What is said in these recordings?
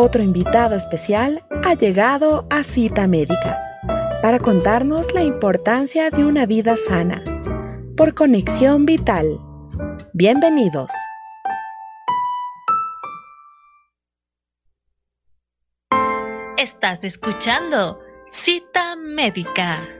otro invitado especial ha llegado a Cita Médica para contarnos la importancia de una vida sana por conexión vital. Bienvenidos. Estás escuchando Cita Médica.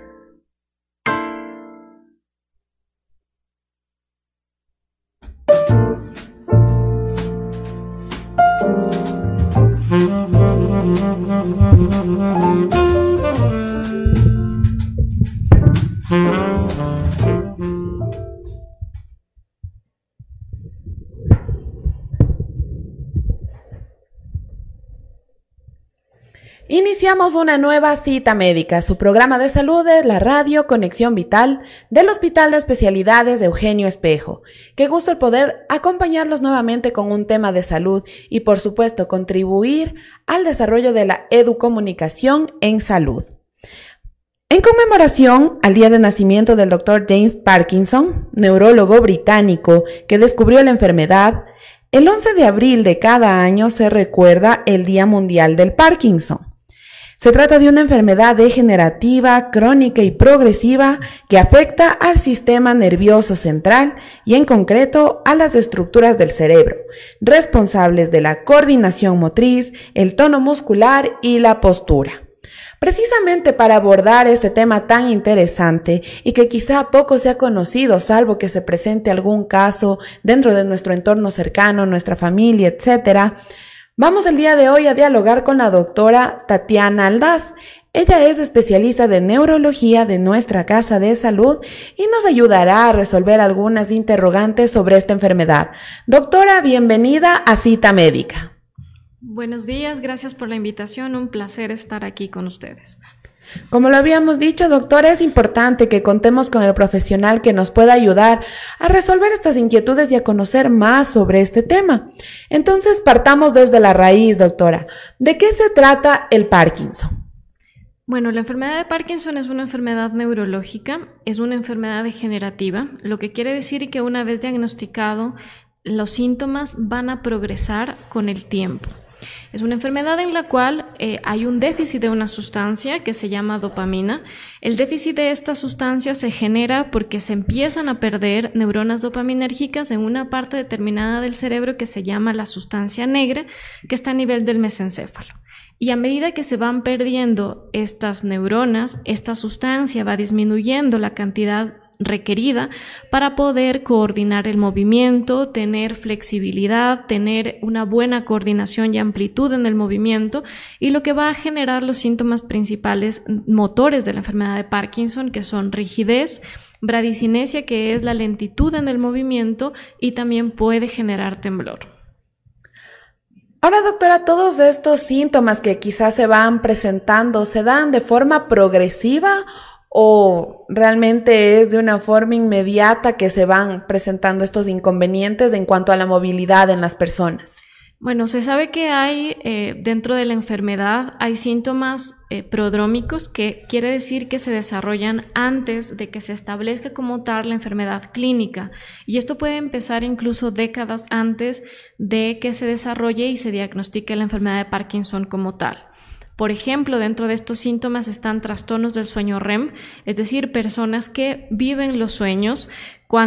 Iniciamos una nueva cita médica, su programa de salud de la radio Conexión Vital del Hospital de Especialidades de Eugenio Espejo. Qué gusto el poder acompañarlos nuevamente con un tema de salud y por supuesto contribuir al desarrollo de la educomunicación en salud. En conmemoración al día de nacimiento del doctor James Parkinson, neurólogo británico que descubrió la enfermedad, el 11 de abril de cada año se recuerda el Día Mundial del Parkinson. Se trata de una enfermedad degenerativa, crónica y progresiva que afecta al sistema nervioso central y en concreto a las estructuras del cerebro, responsables de la coordinación motriz, el tono muscular y la postura. Precisamente para abordar este tema tan interesante y que quizá poco se ha conocido, salvo que se presente algún caso dentro de nuestro entorno cercano, nuestra familia, etcétera, Vamos el día de hoy a dialogar con la doctora Tatiana Aldaz. Ella es especialista de neurología de nuestra casa de salud y nos ayudará a resolver algunas interrogantes sobre esta enfermedad. Doctora, bienvenida a Cita Médica. Buenos días, gracias por la invitación, un placer estar aquí con ustedes. Como lo habíamos dicho, doctor, es importante que contemos con el profesional que nos pueda ayudar a resolver estas inquietudes y a conocer más sobre este tema. Entonces, partamos desde la raíz, doctora. ¿De qué se trata el Parkinson? Bueno, la enfermedad de Parkinson es una enfermedad neurológica, es una enfermedad degenerativa, lo que quiere decir que una vez diagnosticado, los síntomas van a progresar con el tiempo. Es una enfermedad en la cual eh, hay un déficit de una sustancia que se llama dopamina. El déficit de esta sustancia se genera porque se empiezan a perder neuronas dopaminérgicas en una parte determinada del cerebro que se llama la sustancia negra, que está a nivel del mesencéfalo. Y a medida que se van perdiendo estas neuronas, esta sustancia va disminuyendo la cantidad requerida para poder coordinar el movimiento, tener flexibilidad, tener una buena coordinación y amplitud en el movimiento y lo que va a generar los síntomas principales motores de la enfermedad de Parkinson, que son rigidez, bradicinesia, que es la lentitud en el movimiento y también puede generar temblor. Ahora, doctora, todos estos síntomas que quizás se van presentando, ¿se dan de forma progresiva o realmente es de una forma inmediata que se van presentando estos inconvenientes en cuanto a la movilidad en las personas? Bueno, se sabe que hay eh, dentro de la enfermedad, hay síntomas eh, prodrómicos, que quiere decir que se desarrollan antes de que se establezca como tal la enfermedad clínica. Y esto puede empezar incluso décadas antes de que se desarrolle y se diagnostique la enfermedad de Parkinson como tal. Por ejemplo, dentro de estos síntomas están trastornos del sueño REM, es decir, personas que viven los sueños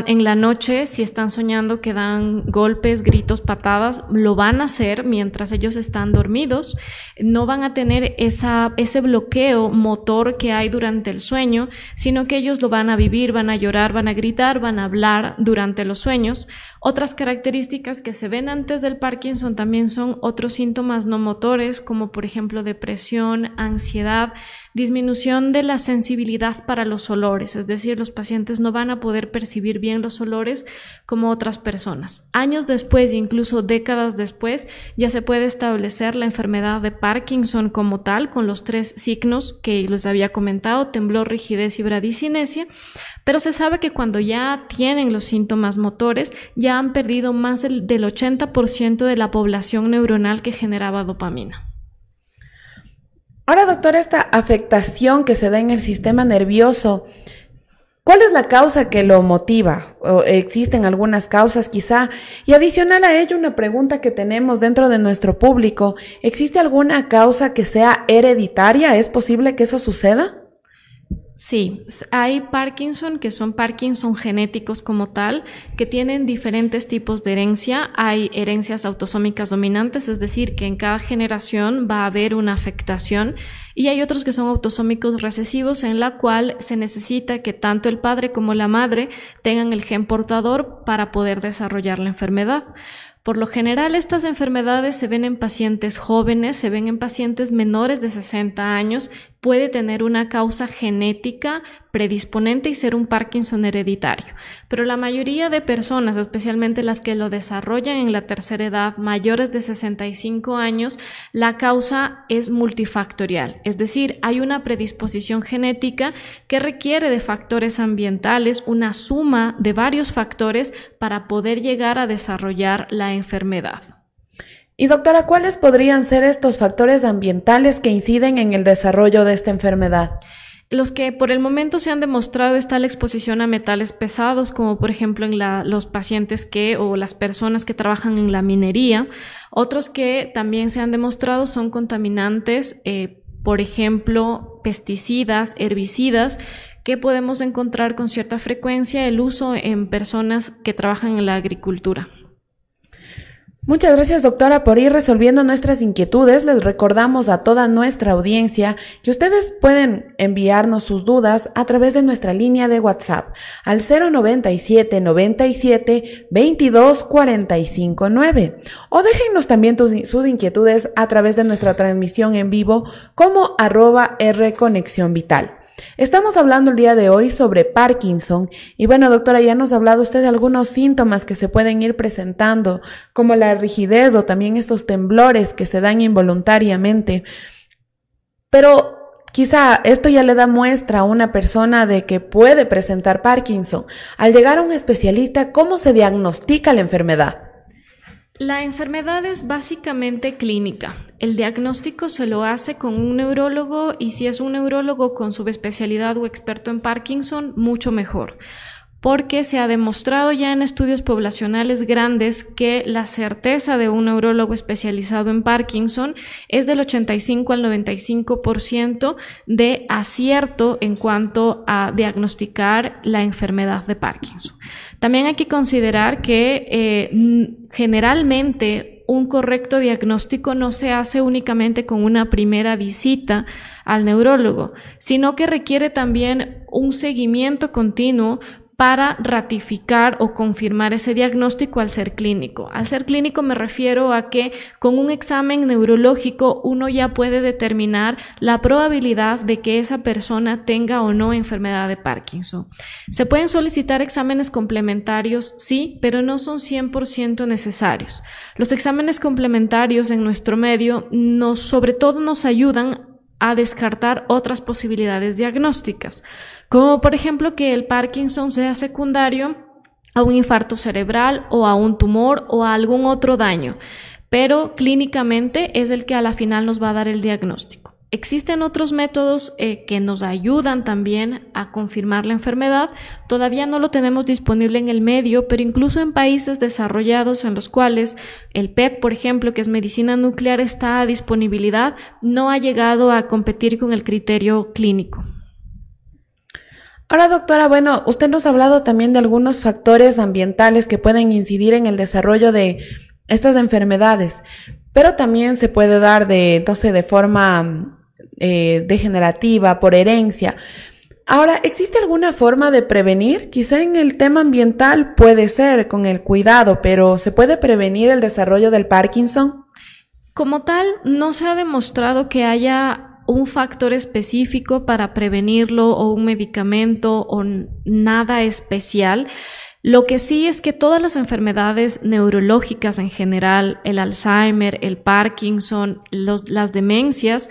en la noche, si están soñando que dan golpes, gritos, patadas, lo van a hacer mientras ellos están dormidos. No van a tener ese bloqueo motor que hay durante el sueño, sino que ellos lo van a vivir, van a llorar, van a gritar, van a hablar durante los sueños. Otras características que se ven antes del Parkinson también son otros síntomas no motores, como por ejemplo depresión, ansiedad, disminución de la sensibilidad para los olores, es decir, los pacientes no van a poder percibir bien los olores como otras personas. Años después, incluso décadas después, ya se puede establecer la enfermedad de Parkinson como tal, con los tres signos que les había comentado, temblor, rigidez y bradicinesia, pero se sabe que cuando ya tienen los síntomas motores, ya han perdido más del, del 80% de la población neuronal que generaba dopamina. Ahora, doctor, esta afectación que se da en el sistema nervioso, ¿Cuál es la causa que lo motiva? ¿O existen algunas causas quizá? Y adicional a ello, una pregunta que tenemos dentro de nuestro público. ¿Existe alguna causa que sea hereditaria? ¿Es posible que eso suceda? Sí, hay Parkinson que son Parkinson genéticos como tal, que tienen diferentes tipos de herencia. Hay herencias autosómicas dominantes, es decir, que en cada generación va a haber una afectación, y hay otros que son autosómicos recesivos, en la cual se necesita que tanto el padre como la madre tengan el gen portador para poder desarrollar la enfermedad. Por lo general, estas enfermedades se ven en pacientes jóvenes, se ven en pacientes menores de 60 años, puede tener una causa genética predisponente y ser un Parkinson hereditario. Pero la mayoría de personas, especialmente las que lo desarrollan en la tercera edad, mayores de 65 años, la causa es multifactorial, es decir, hay una predisposición genética que requiere de factores ambientales, una suma de varios factores para poder llegar a desarrollar la enfermedad. Y doctora, ¿cuáles podrían ser estos factores ambientales que inciden en el desarrollo de esta enfermedad? Los que por el momento se han demostrado está la exposición a metales pesados, como por ejemplo en los pacientes que o las personas que trabajan en la minería. Otros que también se han demostrado son contaminantes, eh, por ejemplo, pesticidas, herbicidas, que podemos encontrar con cierta frecuencia el uso en personas que trabajan en la agricultura. Muchas gracias doctora por ir resolviendo nuestras inquietudes. Les recordamos a toda nuestra audiencia que ustedes pueden enviarnos sus dudas a través de nuestra línea de WhatsApp al 097 97 22 45 9 o déjennos también sus inquietudes a través de nuestra transmisión en vivo como arroba R Conexión Vital. Estamos hablando el día de hoy sobre Parkinson y bueno, doctora, ya nos ha hablado usted de algunos síntomas que se pueden ir presentando, como la rigidez o también estos temblores que se dan involuntariamente. Pero Quizá esto ya le da muestra a una persona de que puede presentar Parkinson. Al llegar a un especialista, ¿cómo se diagnostica la enfermedad? La enfermedad es básicamente clínica. El diagnóstico se lo hace con un neurólogo y si es un neurólogo con subespecialidad o experto en Parkinson, mucho mejor porque se ha demostrado ya en estudios poblacionales grandes que la certeza de un neurólogo especializado en Parkinson es del 85 al 95% de acierto en cuanto a diagnosticar la enfermedad de Parkinson. También hay que considerar que eh, generalmente un correcto diagnóstico no se hace únicamente con una primera visita al neurólogo, sino que requiere también un seguimiento continuo para ratificar o confirmar ese diagnóstico al ser clínico. Al ser clínico me refiero a que con un examen neurológico uno ya puede determinar la probabilidad de que esa persona tenga o no enfermedad de Parkinson. Se pueden solicitar exámenes complementarios, sí, pero no son 100% necesarios. Los exámenes complementarios en nuestro medio nos, sobre todo nos ayudan a descartar otras posibilidades diagnósticas, como por ejemplo que el Parkinson sea secundario a un infarto cerebral o a un tumor o a algún otro daño, pero clínicamente es el que a la final nos va a dar el diagnóstico. Existen otros métodos eh, que nos ayudan también a confirmar la enfermedad. Todavía no lo tenemos disponible en el medio, pero incluso en países desarrollados en los cuales el PET, por ejemplo, que es medicina nuclear, está a disponibilidad, no ha llegado a competir con el criterio clínico. Ahora, doctora, bueno, usted nos ha hablado también de algunos factores ambientales que pueden incidir en el desarrollo de estas enfermedades, pero también se puede dar de, de forma eh, degenerativa, por herencia. Ahora, ¿existe alguna forma de prevenir? Quizá en el tema ambiental puede ser con el cuidado, pero ¿se puede prevenir el desarrollo del Parkinson? Como tal, no se ha demostrado que haya un factor específico para prevenirlo o un medicamento o nada especial. Lo que sí es que todas las enfermedades neurológicas en general, el Alzheimer, el Parkinson, las demencias,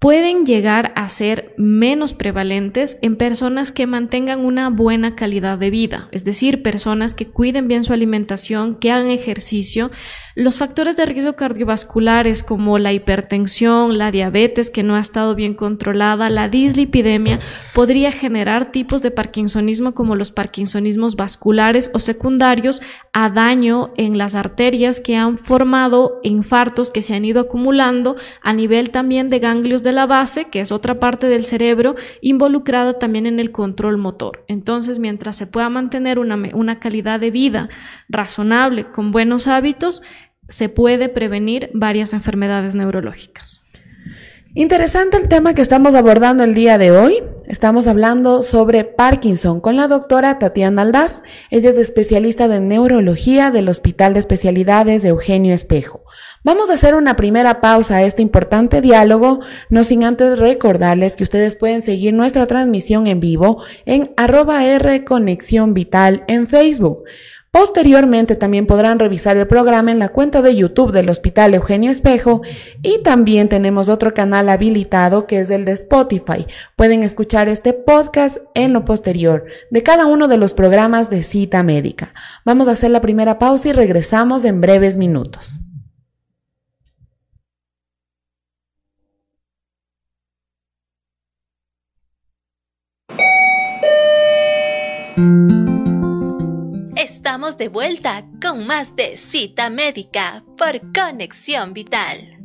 pueden llegar a ser menos prevalentes en personas que mantengan una buena calidad de vida, es decir, personas que cuiden bien su alimentación, que hagan ejercicio. Los factores de riesgo cardiovasculares como la hipertensión, la diabetes que no ha estado bien controlada, la dislipidemia, podría generar tipos de parkinsonismo como los parkinsonismos vasculares o secundarios a daño en las arterias que han formado infartos que se han ido acumulando a nivel también de ganglios la base, que es otra parte del cerebro, involucrada también en el control motor. Entonces, mientras se pueda mantener una, una calidad de vida razonable con buenos hábitos, se puede prevenir varias enfermedades neurológicas. Interesante el tema que estamos abordando el día de hoy. Estamos hablando sobre Parkinson con la doctora Tatiana Aldaz. Ella es especialista de neurología del Hospital de Especialidades de Eugenio Espejo. Vamos a hacer una primera pausa a este importante diálogo, no sin antes recordarles que ustedes pueden seguir nuestra transmisión en vivo en arroba R Conexión Vital en Facebook. Posteriormente también podrán revisar el programa en la cuenta de YouTube del Hospital Eugenio Espejo y también tenemos otro canal habilitado que es el de Spotify. Pueden escuchar este podcast en lo posterior de cada uno de los programas de cita médica. Vamos a hacer la primera pausa y regresamos en breves minutos. Estamos de vuelta con más de cita médica por Conexión Vital.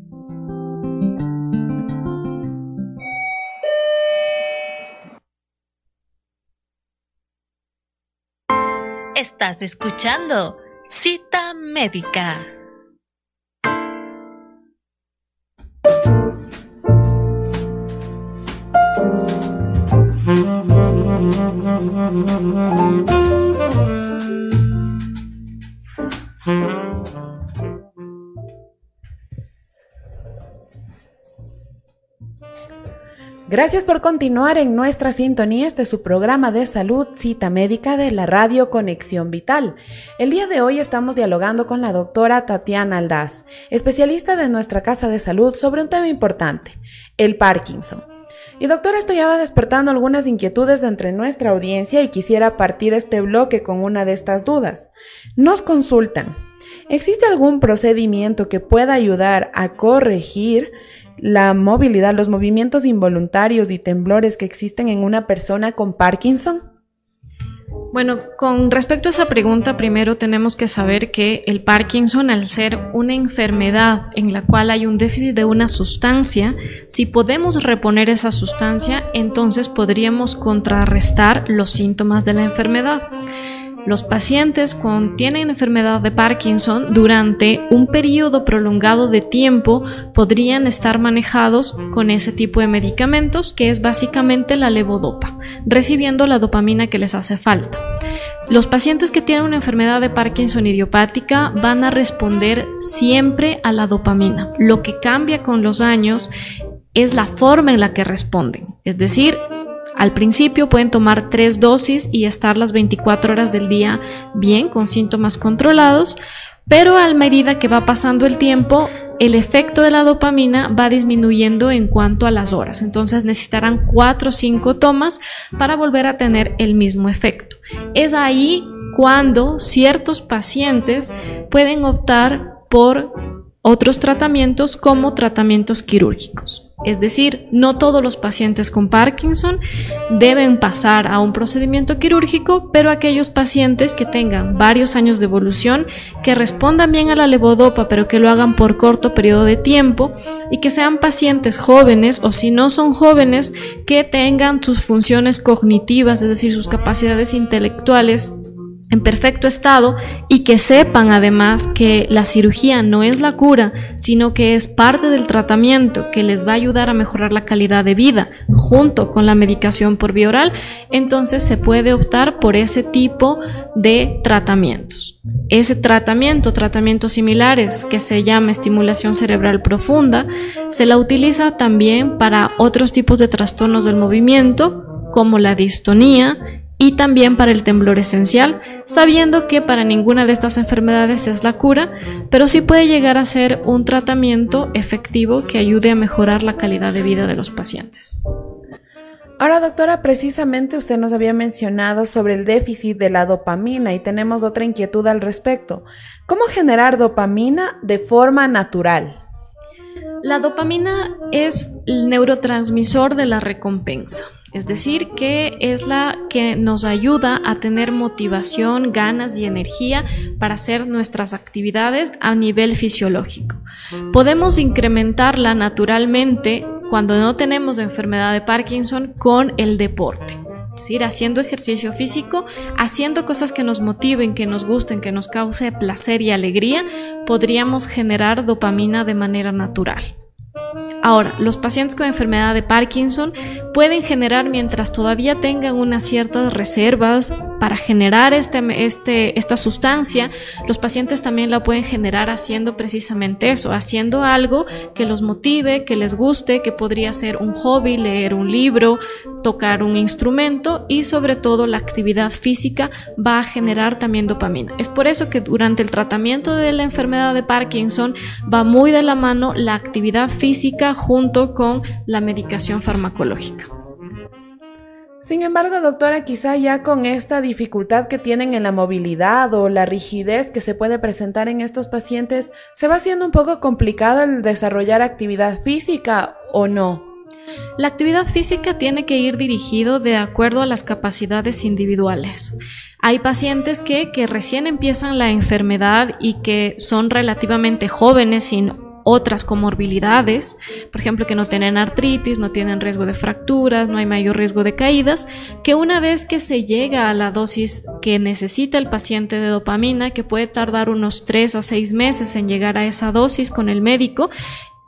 Estás escuchando Cita Médica. Gracias por continuar en nuestra sintonía. Este su programa de salud, cita médica de la radio Conexión Vital. El día de hoy estamos dialogando con la doctora Tatiana Aldaz, especialista de nuestra casa de salud, sobre un tema importante, el Parkinson. Y doctora, esto ya va despertando algunas inquietudes entre nuestra audiencia y quisiera partir este bloque con una de estas dudas. Nos consultan, ¿existe algún procedimiento que pueda ayudar a corregir la movilidad, los movimientos involuntarios y temblores que existen en una persona con Parkinson? Bueno, con respecto a esa pregunta, primero tenemos que saber que el Parkinson, al ser una enfermedad en la cual hay un déficit de una sustancia, si podemos reponer esa sustancia, entonces podríamos contrarrestar los síntomas de la enfermedad. Los pacientes con tienen enfermedad de Parkinson durante un periodo prolongado de tiempo podrían estar manejados con ese tipo de medicamentos que es básicamente la levodopa, recibiendo la dopamina que les hace falta. Los pacientes que tienen una enfermedad de Parkinson idiopática van a responder siempre a la dopamina. Lo que cambia con los años es la forma en la que responden. Es decir, al principio pueden tomar tres dosis y estar las 24 horas del día bien, con síntomas controlados, pero a medida que va pasando el tiempo, el efecto de la dopamina va disminuyendo en cuanto a las horas. Entonces necesitarán cuatro o cinco tomas para volver a tener el mismo efecto. Es ahí cuando ciertos pacientes pueden optar por otros tratamientos como tratamientos quirúrgicos. Es decir, no todos los pacientes con Parkinson deben pasar a un procedimiento quirúrgico, pero aquellos pacientes que tengan varios años de evolución, que respondan bien a la levodopa, pero que lo hagan por corto periodo de tiempo y que sean pacientes jóvenes o si no son jóvenes, que tengan sus funciones cognitivas, es decir, sus capacidades intelectuales en perfecto estado y que sepan además que la cirugía no es la cura, sino que es parte del tratamiento que les va a ayudar a mejorar la calidad de vida junto con la medicación por vía oral, entonces se puede optar por ese tipo de tratamientos. Ese tratamiento, tratamientos similares que se llama estimulación cerebral profunda, se la utiliza también para otros tipos de trastornos del movimiento como la distonía y también para el temblor esencial sabiendo que para ninguna de estas enfermedades es la cura, pero sí puede llegar a ser un tratamiento efectivo que ayude a mejorar la calidad de vida de los pacientes. Ahora, doctora, precisamente usted nos había mencionado sobre el déficit de la dopamina y tenemos otra inquietud al respecto. ¿Cómo generar dopamina de forma natural? La dopamina es el neurotransmisor de la recompensa. Es decir, que es la que nos ayuda a tener motivación, ganas y energía para hacer nuestras actividades a nivel fisiológico. Podemos incrementarla naturalmente cuando no tenemos enfermedad de Parkinson con el deporte. Es decir, haciendo ejercicio físico, haciendo cosas que nos motiven, que nos gusten, que nos cause placer y alegría, podríamos generar dopamina de manera natural. Ahora, los pacientes con enfermedad de Parkinson pueden generar mientras todavía tengan unas ciertas reservas para generar este, este, esta sustancia, los pacientes también la pueden generar haciendo precisamente eso, haciendo algo que los motive, que les guste, que podría ser un hobby, leer un libro, tocar un instrumento y sobre todo la actividad física va a generar también dopamina. Es por eso que durante el tratamiento de la enfermedad de Parkinson va muy de la mano la actividad física junto con la medicación farmacológica. Sin embargo, doctora, quizá ya con esta dificultad que tienen en la movilidad o la rigidez que se puede presentar en estos pacientes, ¿se va haciendo un poco complicado el desarrollar actividad física o no? La actividad física tiene que ir dirigido de acuerdo a las capacidades individuales. Hay pacientes que, que recién empiezan la enfermedad y que son relativamente jóvenes sin otras comorbilidades, por ejemplo, que no tienen artritis, no tienen riesgo de fracturas, no hay mayor riesgo de caídas, que una vez que se llega a la dosis que necesita el paciente de dopamina, que puede tardar unos 3 a 6 meses en llegar a esa dosis con el médico,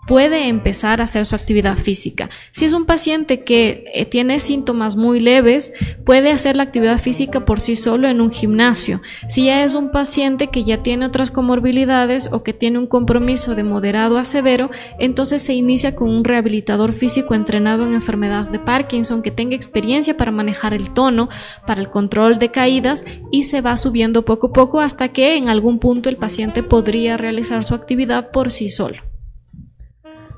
puede empezar a hacer su actividad física. Si es un paciente que eh, tiene síntomas muy leves, puede hacer la actividad física por sí solo en un gimnasio. Si ya es un paciente que ya tiene otras comorbilidades o que tiene un compromiso de moderado a severo, entonces se inicia con un rehabilitador físico entrenado en enfermedad de Parkinson que tenga experiencia para manejar el tono, para el control de caídas y se va subiendo poco a poco hasta que en algún punto el paciente podría realizar su actividad por sí solo.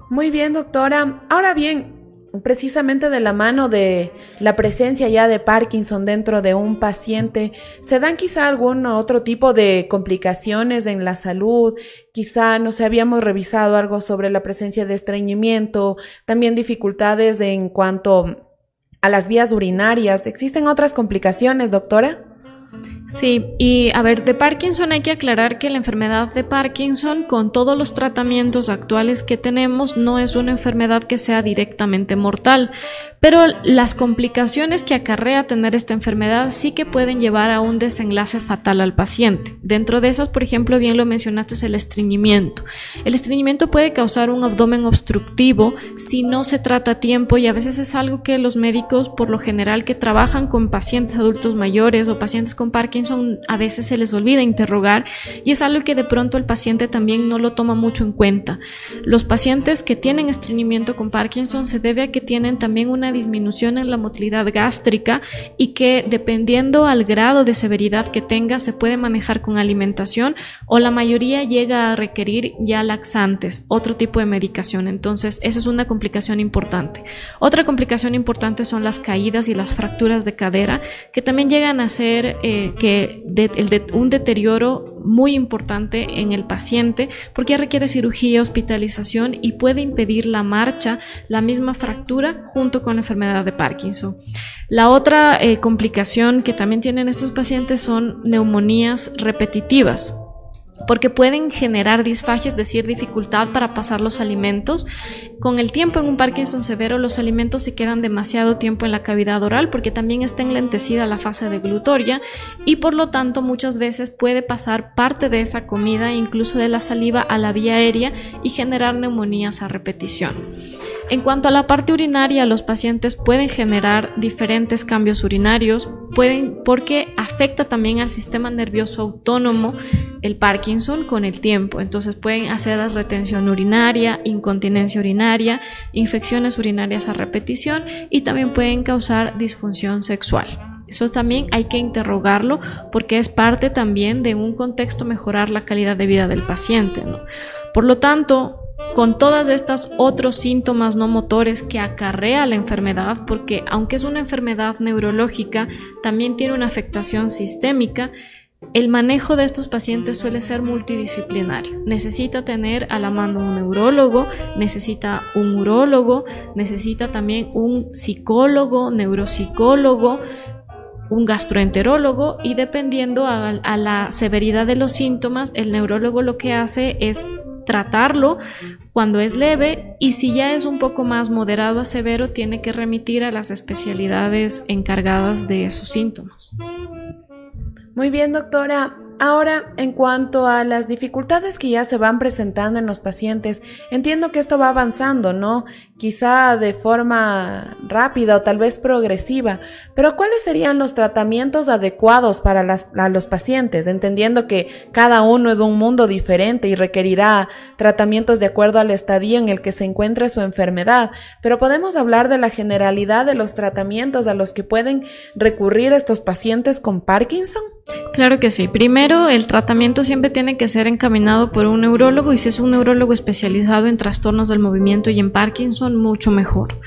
Muy bien, doctora. Ahora bien, precisamente de la mano de la presencia ya de Parkinson dentro de un paciente, ¿se dan quizá algún otro tipo de complicaciones en la salud? Quizá, no sé, habíamos revisado algo sobre la presencia de estreñimiento, también dificultades en cuanto a las vías urinarias. ¿Existen otras complicaciones, doctora? Sí, y a ver, de Parkinson hay que aclarar que la enfermedad de Parkinson, con todos los tratamientos actuales que tenemos, no es una enfermedad que sea directamente mortal, pero las complicaciones que acarrea tener esta enfermedad sí que pueden llevar a un desenlace fatal al paciente. Dentro de esas, por ejemplo, bien lo mencionaste, es el estreñimiento. El estreñimiento puede causar un abdomen obstructivo si no se trata a tiempo y a veces es algo que los médicos, por lo general, que trabajan con pacientes adultos mayores o pacientes con Parkinson, a veces se les olvida interrogar y es algo que de pronto el paciente también no lo toma mucho en cuenta. Los pacientes que tienen estreñimiento con Parkinson se debe a que tienen también una disminución en la motilidad gástrica y que dependiendo al grado de severidad que tenga se puede manejar con alimentación o la mayoría llega a requerir ya laxantes, otro tipo de medicación. Entonces, eso es una complicación importante. Otra complicación importante son las caídas y las fracturas de cadera, que también llegan a ser eh, que un deterioro muy importante en el paciente porque requiere cirugía, hospitalización y puede impedir la marcha, la misma fractura junto con la enfermedad de Parkinson. La otra eh, complicación que también tienen estos pacientes son neumonías repetitivas porque pueden generar disfagia, es decir, dificultad para pasar los alimentos. Con el tiempo en un Parkinson severo los alimentos se quedan demasiado tiempo en la cavidad oral porque también está enlentecida la fase de glutoria y por lo tanto muchas veces puede pasar parte de esa comida, incluso de la saliva, a la vía aérea y generar neumonías a repetición. En cuanto a la parte urinaria, los pacientes pueden generar diferentes cambios urinarios, pueden porque afecta también al sistema nervioso autónomo el Parkinson con el tiempo. Entonces pueden hacer retención urinaria, incontinencia urinaria, infecciones urinarias a repetición y también pueden causar disfunción sexual. Eso también hay que interrogarlo porque es parte también de un contexto mejorar la calidad de vida del paciente. Por lo tanto, con todas estas otros síntomas no motores que acarrea la enfermedad, porque aunque es una enfermedad neurológica, también tiene una afectación sistémica, el manejo de estos pacientes suele ser multidisciplinario. Necesita tener a la mano un neurólogo, necesita un urólogo, necesita también un psicólogo, neuropsicólogo, un gastroenterólogo y dependiendo a, a, la severidad de los síntomas, el neurólogo lo que hace es tratarlo cuando es leve y si ya es un poco más moderado a severo, tiene que remitir a las especialidades encargadas de esos síntomas. Muy bien, doctora. Ahora, en cuanto a las dificultades que ya se van presentando en los pacientes, entiendo que esto va avanzando, ¿no? Quizá de forma rápida o tal vez progresiva, pero ¿cuáles serían los tratamientos adecuados para los pacientes? Entendiendo que cada uno es un mundo diferente y requerirá tratamientos de acuerdo al estadio en el que se encuentre su enfermedad, pero podemos hablar de la generalidad de los tratamientos a los que pueden recurrir estos pacientes con Parkinson. Claro que sí. Primero, el tratamiento siempre tiene que ser encaminado por un neurólogo y si es un neurólogo especializado en trastornos del movimiento y en Parkinson, mucho mejor.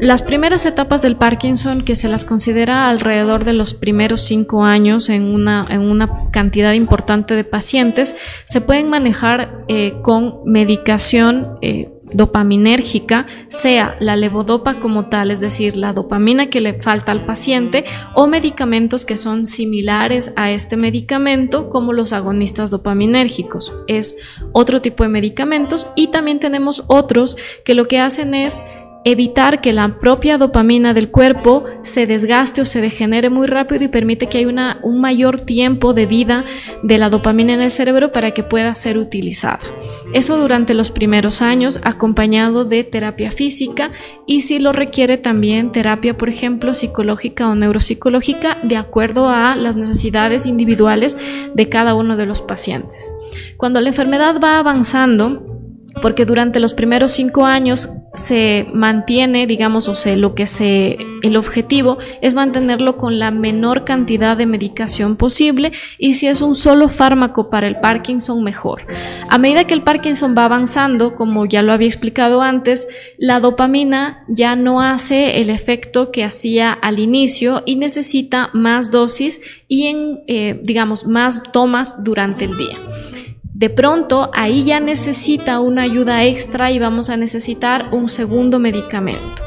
Las primeras etapas del Parkinson, que se las considera alrededor de los primeros cinco años en una, en una cantidad importante de pacientes, se pueden manejar eh, con medicación eh, dopaminérgica sea la levodopa como tal, es decir, la dopamina que le falta al paciente, o medicamentos que son similares a este medicamento, como los agonistas dopaminérgicos. Es otro tipo de medicamentos y también tenemos otros que lo que hacen es evitar que la propia dopamina del cuerpo se desgaste o se degenere muy rápido y permite que haya un mayor tiempo de vida de la dopamina en el cerebro para que pueda ser utilizada. Eso durante los primeros años acompañado de terapia física y si lo requiere también terapia, por ejemplo, psicológica o neuropsicológica de acuerdo a las necesidades individuales de cada uno de los pacientes. Cuando la enfermedad va avanzando, porque durante los primeros cinco años se mantiene, digamos, o sea, lo que se, el objetivo es mantenerlo con la menor cantidad de medicación posible y si es un solo fármaco para el Parkinson, mejor. A medida que el Parkinson va avanzando, como ya lo había explicado antes, la dopamina ya no hace el efecto que hacía al inicio y necesita más dosis y eh, digamos, más tomas durante el día de pronto ahí ya necesita una ayuda extra y vamos a necesitar un segundo medicamento.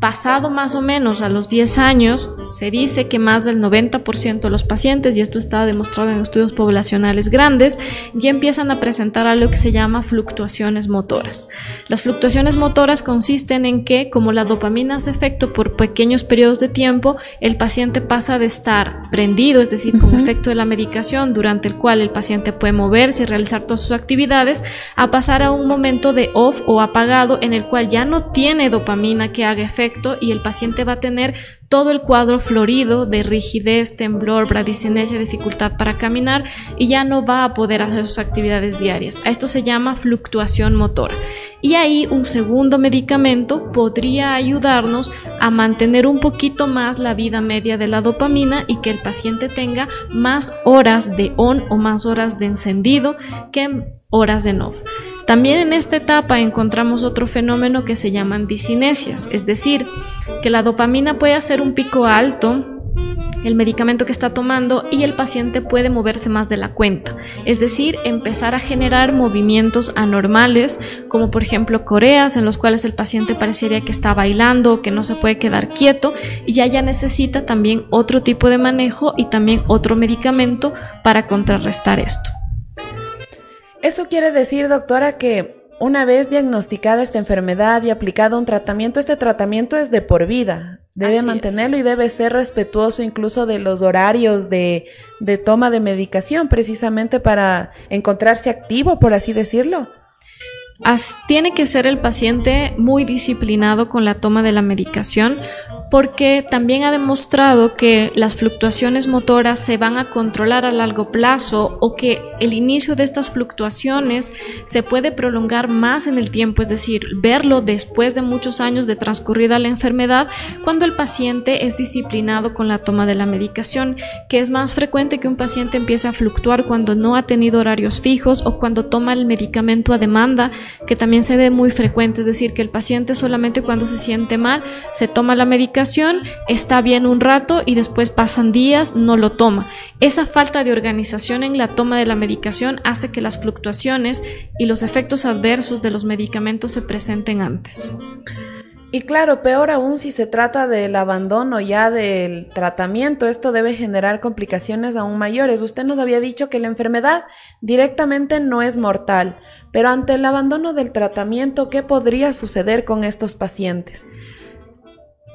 Pasado más o menos a los 10 años, se dice que más del 90% de los pacientes, y esto está demostrado en estudios poblacionales grandes, ya empiezan a presentar algo que se llama fluctuaciones motoras. Las fluctuaciones motoras consisten en que, como la dopamina hace efecto por pequeños periodos de tiempo, el paciente pasa de estar prendido, es decir, con efecto de la medicación, durante el cual el paciente puede moverse y realizar todas sus actividades, a pasar a un momento de off o apagado en el cual ya no tiene dopamina que haga efecto y el paciente va a tener todo el cuadro florido de rigidez, temblor, bradicinesia, dificultad para caminar y ya no va a poder hacer sus actividades diarias. A esto se llama fluctuación motora. Y ahí un segundo medicamento podría ayudarnos a mantener un poquito más la vida media de la dopamina y que el paciente tenga más horas de on o más horas de encendido que horas de off. También en esta etapa encontramos otro fenómeno que se llaman disinesias, es decir, que la dopamina puede hacer un pico alto el medicamento que está tomando y el paciente puede moverse más de la cuenta, es decir, empezar a generar movimientos anormales, como por ejemplo coreas en los cuales el paciente parecería que está bailando, que no se puede quedar quieto y ya ya necesita también otro tipo de manejo y también otro medicamento para contrarrestar esto. Esto quiere decir, doctora, que una vez diagnosticada esta enfermedad y aplicado un tratamiento, este tratamiento es de por vida. Debe mantenerlo y debe ser respetuoso incluso de los horarios de, de toma de medicación, precisamente para encontrarse activo, por así decirlo. tiene que ser el paciente muy disciplinado con la toma de la medicación porque también ha demostrado que las fluctuaciones motoras se van a controlar a largo plazo o que el inicio de estas fluctuaciones se puede prolongar más en el tiempo, es decir, verlo después de muchos años de transcurrida la enfermedad cuando el paciente es disciplinado con la toma de la medicación, que es más frecuente que un paciente empiece a fluctuar cuando no ha tenido horarios fijos o cuando toma el medicamento a demanda, que también se ve muy frecuente, es decir, que el paciente solamente cuando se siente mal se toma la medicación, está bien un rato y después pasan días, no lo toma. Esa falta de organización en la toma de la medicación hace que las fluctuaciones y los efectos adversos de los medicamentos se presenten antes. Y claro, peor aún si se trata del abandono ya del tratamiento, esto debe generar complicaciones aún mayores. Usted nos había dicho que la enfermedad directamente no es mortal, pero ante el abandono del tratamiento, ¿qué podría suceder con estos pacientes?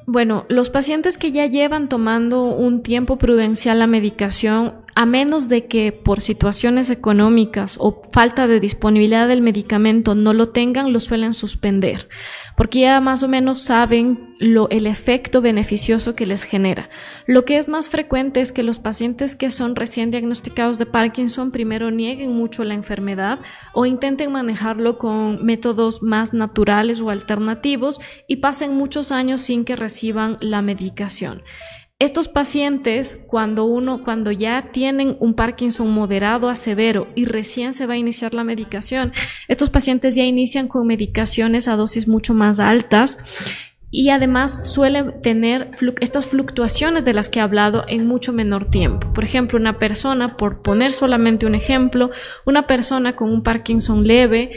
Bueno, los pacientes que ya llevan tomando un tiempo prudencial la medicación, a menos de que por situaciones económicas o falta de disponibilidad del medicamento no lo tengan, lo suelen suspender porque ya más o menos saben lo, el efecto beneficioso que les genera. Lo que es más frecuente es que los pacientes que son recién diagnosticados de Parkinson primero nieguen mucho la enfermedad o intenten manejarlo con métodos más naturales o alternativos y pasen muchos años sin que reciban la medicación. Estos pacientes, cuando uno, cuando ya tienen un Parkinson moderado a severo y recién se va a iniciar la medicación, estos pacientes ya inician con medicaciones a dosis mucho más altas y además suelen tener estas fluctuaciones de las que he hablado en mucho menor tiempo. Por ejemplo, una persona, por poner solamente un ejemplo, una persona con un Parkinson leve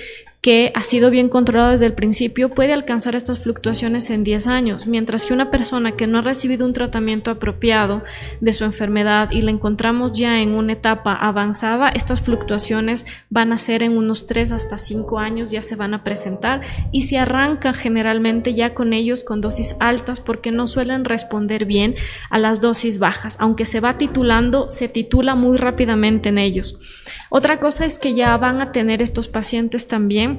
que ha sido bien controlado desde el principio puede alcanzar estas fluctuaciones en 10 años, mientras que una persona que no ha recibido un tratamiento apropiado de su enfermedad y la encontramos ya en una etapa avanzada, estas fluctuaciones van a ser en unos 3 hasta 5 años, ya se van a presentar y se arranca generalmente ya con ellos con dosis altas porque no suelen responder bien a las dosis bajas, aunque se va titulando, se titula muy rápidamente en ellos. Otra cosa es que ya van a tener estos pacientes también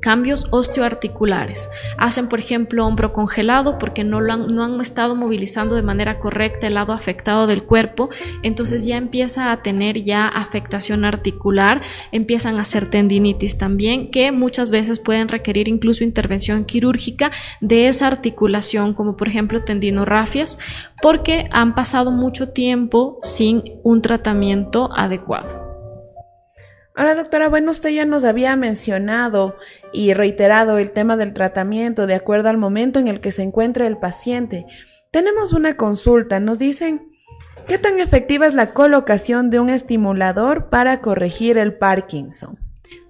cambios osteoarticulares. Hacen, por ejemplo, hombro congelado porque no, han estado movilizando de manera correcta el lado afectado del cuerpo, entonces ya empieza a tener ya afectación articular, empiezan a hacer tendinitis también, que muchas veces pueden requerir incluso intervención quirúrgica de esa articulación, como por ejemplo tendinorrafias, porque han pasado mucho tiempo sin un tratamiento adecuado. Ahora, doctora, bueno, usted ya nos había mencionado y reiterado el tema del tratamiento de acuerdo al momento en el que se encuentra el paciente. Tenemos una consulta, nos dicen, ¿qué tan efectiva es la colocación de un estimulador para corregir el Parkinson?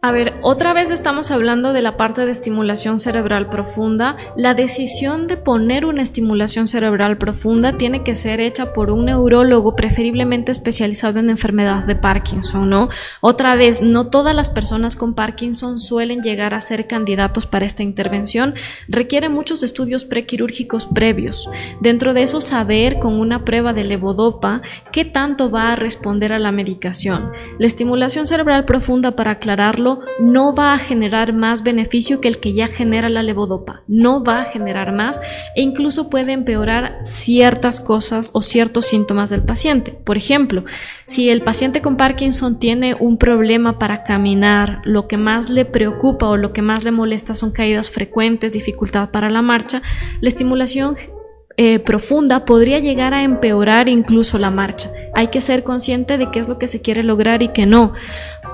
A ver, otra vez estamos hablando de la parte de estimulación cerebral profunda. La decisión de poner una estimulación cerebral profunda tiene que ser hecha por un neurólogo preferiblemente especializado en enfermedad de Parkinson, ¿no? Otra vez, no todas las personas con Parkinson suelen llegar a ser candidatos para esta intervención. Requiere muchos estudios prequirúrgicos previos. Dentro de eso, saber con una prueba de levodopa qué tanto va a responder a la medicación. La estimulación cerebral profunda, para aclararlo, no va a generar más beneficio que el que ya genera la levodopa. No va a generar más e incluso puede empeorar ciertas cosas o ciertos síntomas del paciente. Por ejemplo, si el paciente con Parkinson tiene un problema para caminar, lo que más le preocupa o lo que más le molesta son caídas frecuentes, dificultad para la marcha, la estimulación eh, profunda podría llegar a empeorar incluso la marcha. Hay que ser consciente de qué es lo que se quiere lograr y qué no.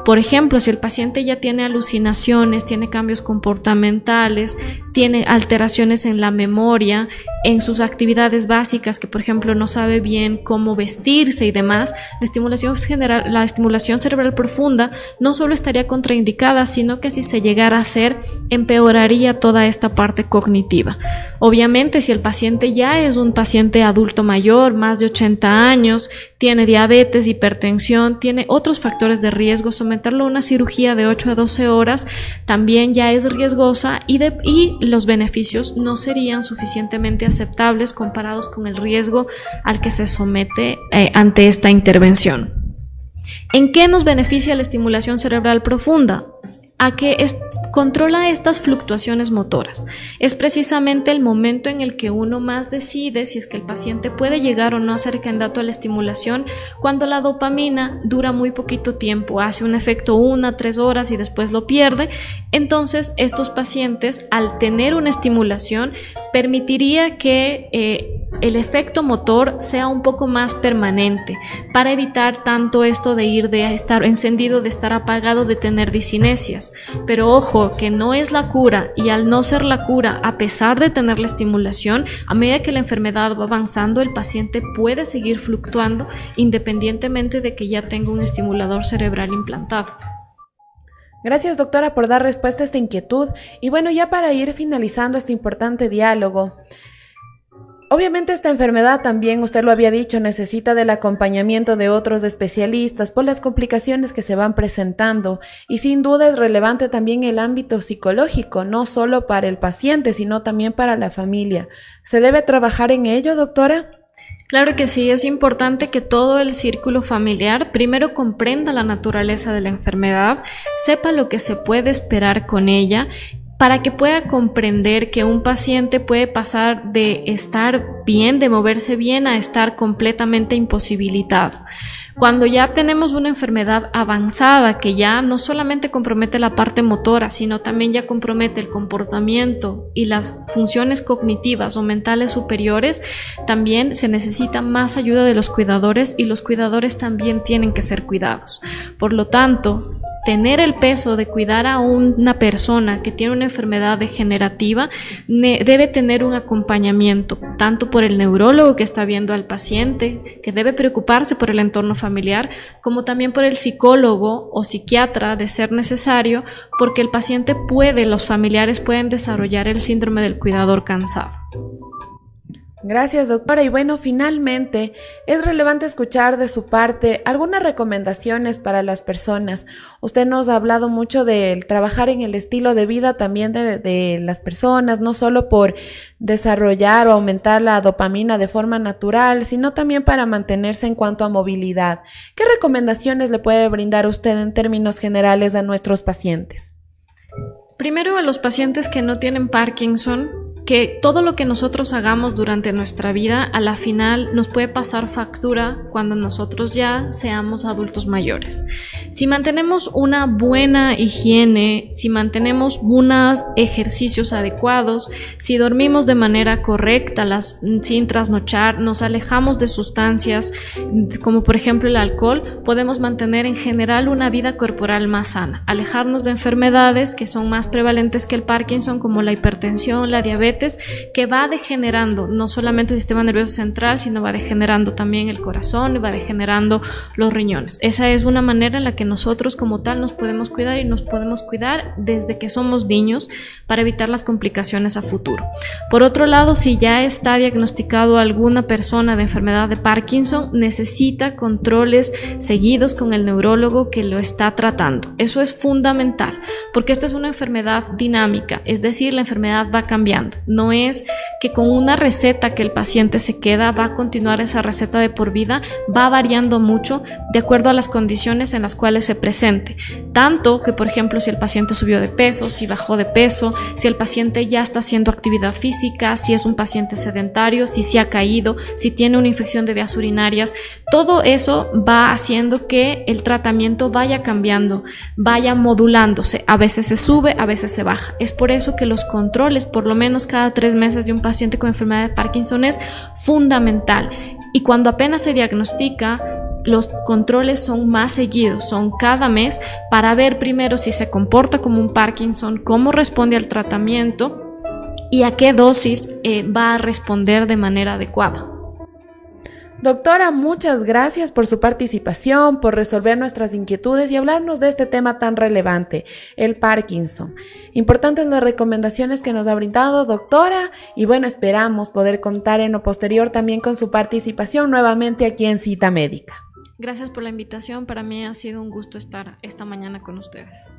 Por ejemplo, si el paciente ya tiene alucinaciones, tiene cambios comportamentales, tiene alteraciones en la memoria, en sus actividades básicas, que por ejemplo no sabe bien cómo vestirse y demás, la estimulación general, la estimulación cerebral profunda no solo estaría contraindicada, sino que si se llegara a hacer, empeoraría toda esta parte cognitiva. Obviamente, si el paciente ya es un paciente adulto mayor, más de 80 años, tiene diabetes, hipertensión, tiene otros factores de riesgo, someterlo a una cirugía de 8 a 12 horas también ya es riesgosa y, y los beneficios no serían suficientemente aceptables comparados con el riesgo al que se somete eh, ante esta intervención. ¿En qué nos beneficia la estimulación cerebral profunda? A que controla estas fluctuaciones motoras. Es precisamente el momento en el que uno más decide si es que el paciente puede llegar o no a ser candidato a la estimulación cuando la dopamina dura muy poquito tiempo, hace un efecto una, tres horas y después lo pierde. Entonces estos pacientes al tener una estimulación permitiría que eh, el efecto motor sea un poco más permanente para evitar tanto esto de ir de estar encendido, de estar apagado, de tener disinesias. Pero ojo, que no es la cura y al no ser la cura, a pesar de tener la estimulación, a medida que la enfermedad va avanzando, el paciente puede seguir fluctuando independientemente de que ya tenga un estimulador cerebral implantado. Gracias doctora por dar respuesta a esta inquietud y bueno, ya para ir finalizando este importante diálogo, Obviamente esta enfermedad también, usted lo había dicho, necesita del acompañamiento de otros especialistas por las complicaciones que se van presentando y sin duda es relevante también el ámbito psicológico, no solo para el paciente, sino también para la familia. ¿Se debe trabajar en ello, doctora? Claro que sí, es importante que todo el círculo familiar primero comprenda la naturaleza de la enfermedad, sepa lo que se puede esperar con ella para que pueda comprender que un paciente puede pasar de estar bien, de moverse bien, a estar completamente imposibilitado. Cuando ya tenemos una enfermedad avanzada que ya no solamente compromete la parte motora, sino también ya compromete el comportamiento y las funciones cognitivas o mentales superiores, también se necesita más ayuda de los cuidadores y los cuidadores también tienen que ser cuidados. Por lo tanto, tener el peso de cuidar a una persona que tiene una enfermedad degenerativa debe tener un acompañamiento, tanto por el neurólogo que está viendo al paciente, que debe preocuparse por el entorno familiar, como también por el psicólogo o psiquiatra de ser necesario, porque el paciente puede, los familiares pueden desarrollar el síndrome del cuidador cansado. Gracias, doctora. Y bueno, finalmente, es relevante escuchar de su parte algunas recomendaciones para las personas. Usted nos ha hablado mucho del trabajar en el estilo de vida también de, las personas, no solo por desarrollar o aumentar la dopamina de forma natural, sino también para mantenerse en cuanto a movilidad. ¿Qué recomendaciones le puede brindar usted en términos generales a nuestros pacientes? Primero a los pacientes que no tienen Parkinson, que todo lo que nosotros hagamos durante nuestra vida a la final nos puede pasar factura cuando nosotros ya seamos adultos mayores. Si mantenemos una buena higiene, si mantenemos unos ejercicios adecuados, si dormimos de manera correcta, sin trasnochar, nos alejamos de sustancias como por ejemplo el alcohol, podemos mantener en general una vida corporal más sana, alejarnos de enfermedades que son más prevalentes que el Parkinson como la hipertensión, la diabetes, que va degenerando no solamente el sistema nervioso central, sino va degenerando también el corazón y va degenerando los riñones. Esa es una manera en la que nosotros como tal nos podemos cuidar y nos podemos cuidar desde que somos niños para evitar las complicaciones a futuro. Por otro lado, si ya está diagnosticado alguna persona de enfermedad de Parkinson, necesita controles seguidos con el neurólogo que lo está tratando. Eso es fundamental, porque esta es una enfermedad dinámica, es decir, la enfermedad va cambiando. No es que con una receta que el paciente se queda va a continuar esa receta de por vida, va variando mucho de acuerdo a las condiciones en las cuales se presente. Tanto que, por ejemplo, si el paciente subió de peso, si bajó de peso, si el paciente ya está haciendo actividad física, si es un paciente sedentario, si se ha caído, si tiene una infección de vías urinarias, todo eso va haciendo que el tratamiento vaya cambiando, vaya modulándose. A veces se sube, a veces se baja. Es por eso que los controles, por lo menos tres meses de un paciente con enfermedad de Parkinson es fundamental. Y cuando apenas se diagnostica, los controles son más seguidos, son cada mes para ver primero si se comporta como un Parkinson, cómo responde al tratamiento y a qué dosis eh, va a responder de manera adecuada. Doctora, muchas gracias por su participación, por resolver nuestras inquietudes y hablarnos de este tema tan relevante, el Parkinson. Importantes las recomendaciones que nos ha brindado, doctora, y bueno, esperamos poder contar en lo posterior también con su participación nuevamente aquí en Cita Médica. Gracias por la invitación, para mí ha sido un gusto estar esta mañana con ustedes.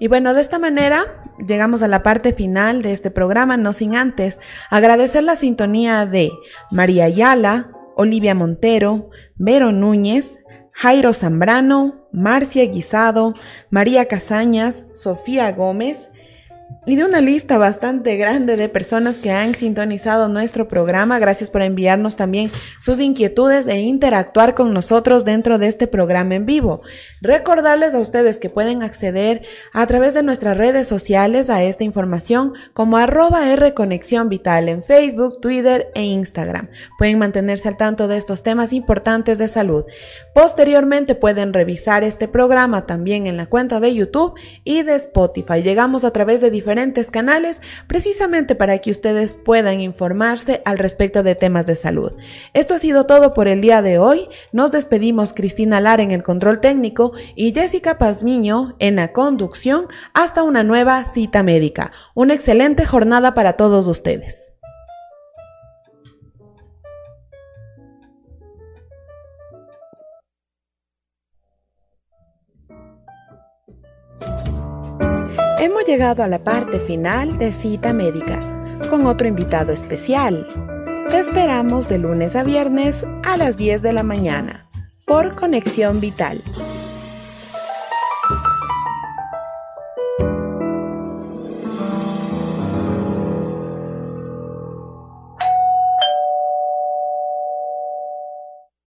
Y bueno, de esta manera llegamos a la parte final de este programa, no sin antes agradecer la sintonía de María Ayala, Olivia Montero, Vero Núñez, Jairo Zambrano, Marcia Guisado, María Casañas, Sofía Gómez, y de una lista bastante grande de personas que han sintonizado nuestro programa. Gracias por enviarnos también sus inquietudes e interactuar con nosotros dentro de este programa en vivo. Recordarles a ustedes que pueden acceder a través de nuestras redes sociales a esta información como arroba R Conexión Vital en Facebook, Twitter e Instagram. Pueden mantenerse al tanto de estos temas importantes de salud. Posteriormente pueden revisar este programa también en la cuenta de YouTube y de Spotify. Llegamos a través de diferentes canales precisamente para que ustedes puedan informarse al respecto de temas de salud. Esto ha sido todo por el día de hoy. Nos despedimos Cristina Lara en el control técnico y Jessica Pazmiño en la conducción hasta una nueva cita médica. Una excelente jornada para todos ustedes. Hemos llegado a la parte final de Cita Médica con otro invitado especial. Te esperamos de lunes a viernes a las 10 de la mañana por Conexión Vital